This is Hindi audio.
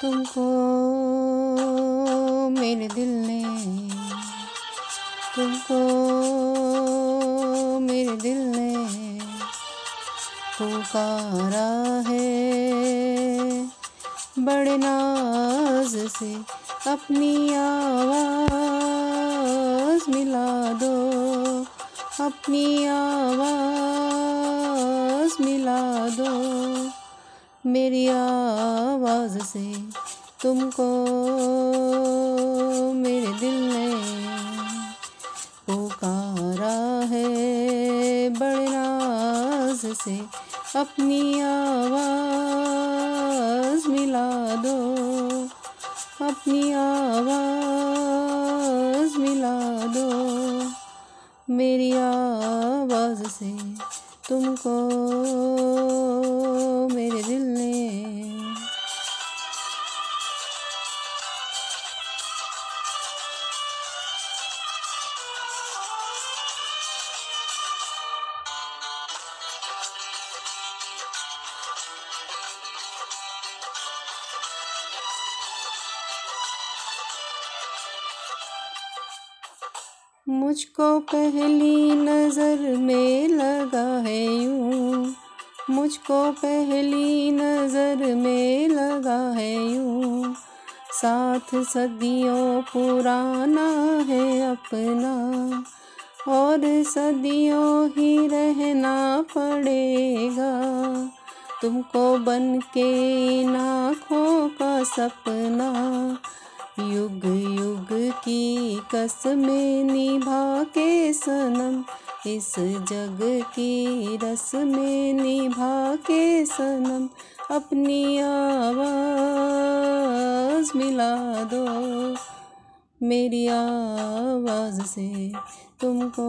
तुमको मेरे दिल ने, तुमको मेरे दिल ने पुकारा है। बड़े नाज से अपनी आवाज़ मिला दो, अपनी आवाज़ मिला दो। मेरी आवाज़ से तुमको मेरे दिल ने पुकारा है। बड़े नाज से अपनी आवाज़ मिला दो। अपनी आवाज़ मिला दो। मेरी आवाज़ से तुमको मुझको पहली नज़र में लगा है यूँ। मुझको पहली नज़र में लगा है यूँ। साथ सदियों पुराना है अपना, और सदियों ही रहना पड़ेगा। तुमको बन के नाखों का सपना, युग युग की कसमें निभा के सनम, इस जग की रस्में निभा के सनम, अपनी आवाज़ मिला दो, मेरी आवाज़ से तुमको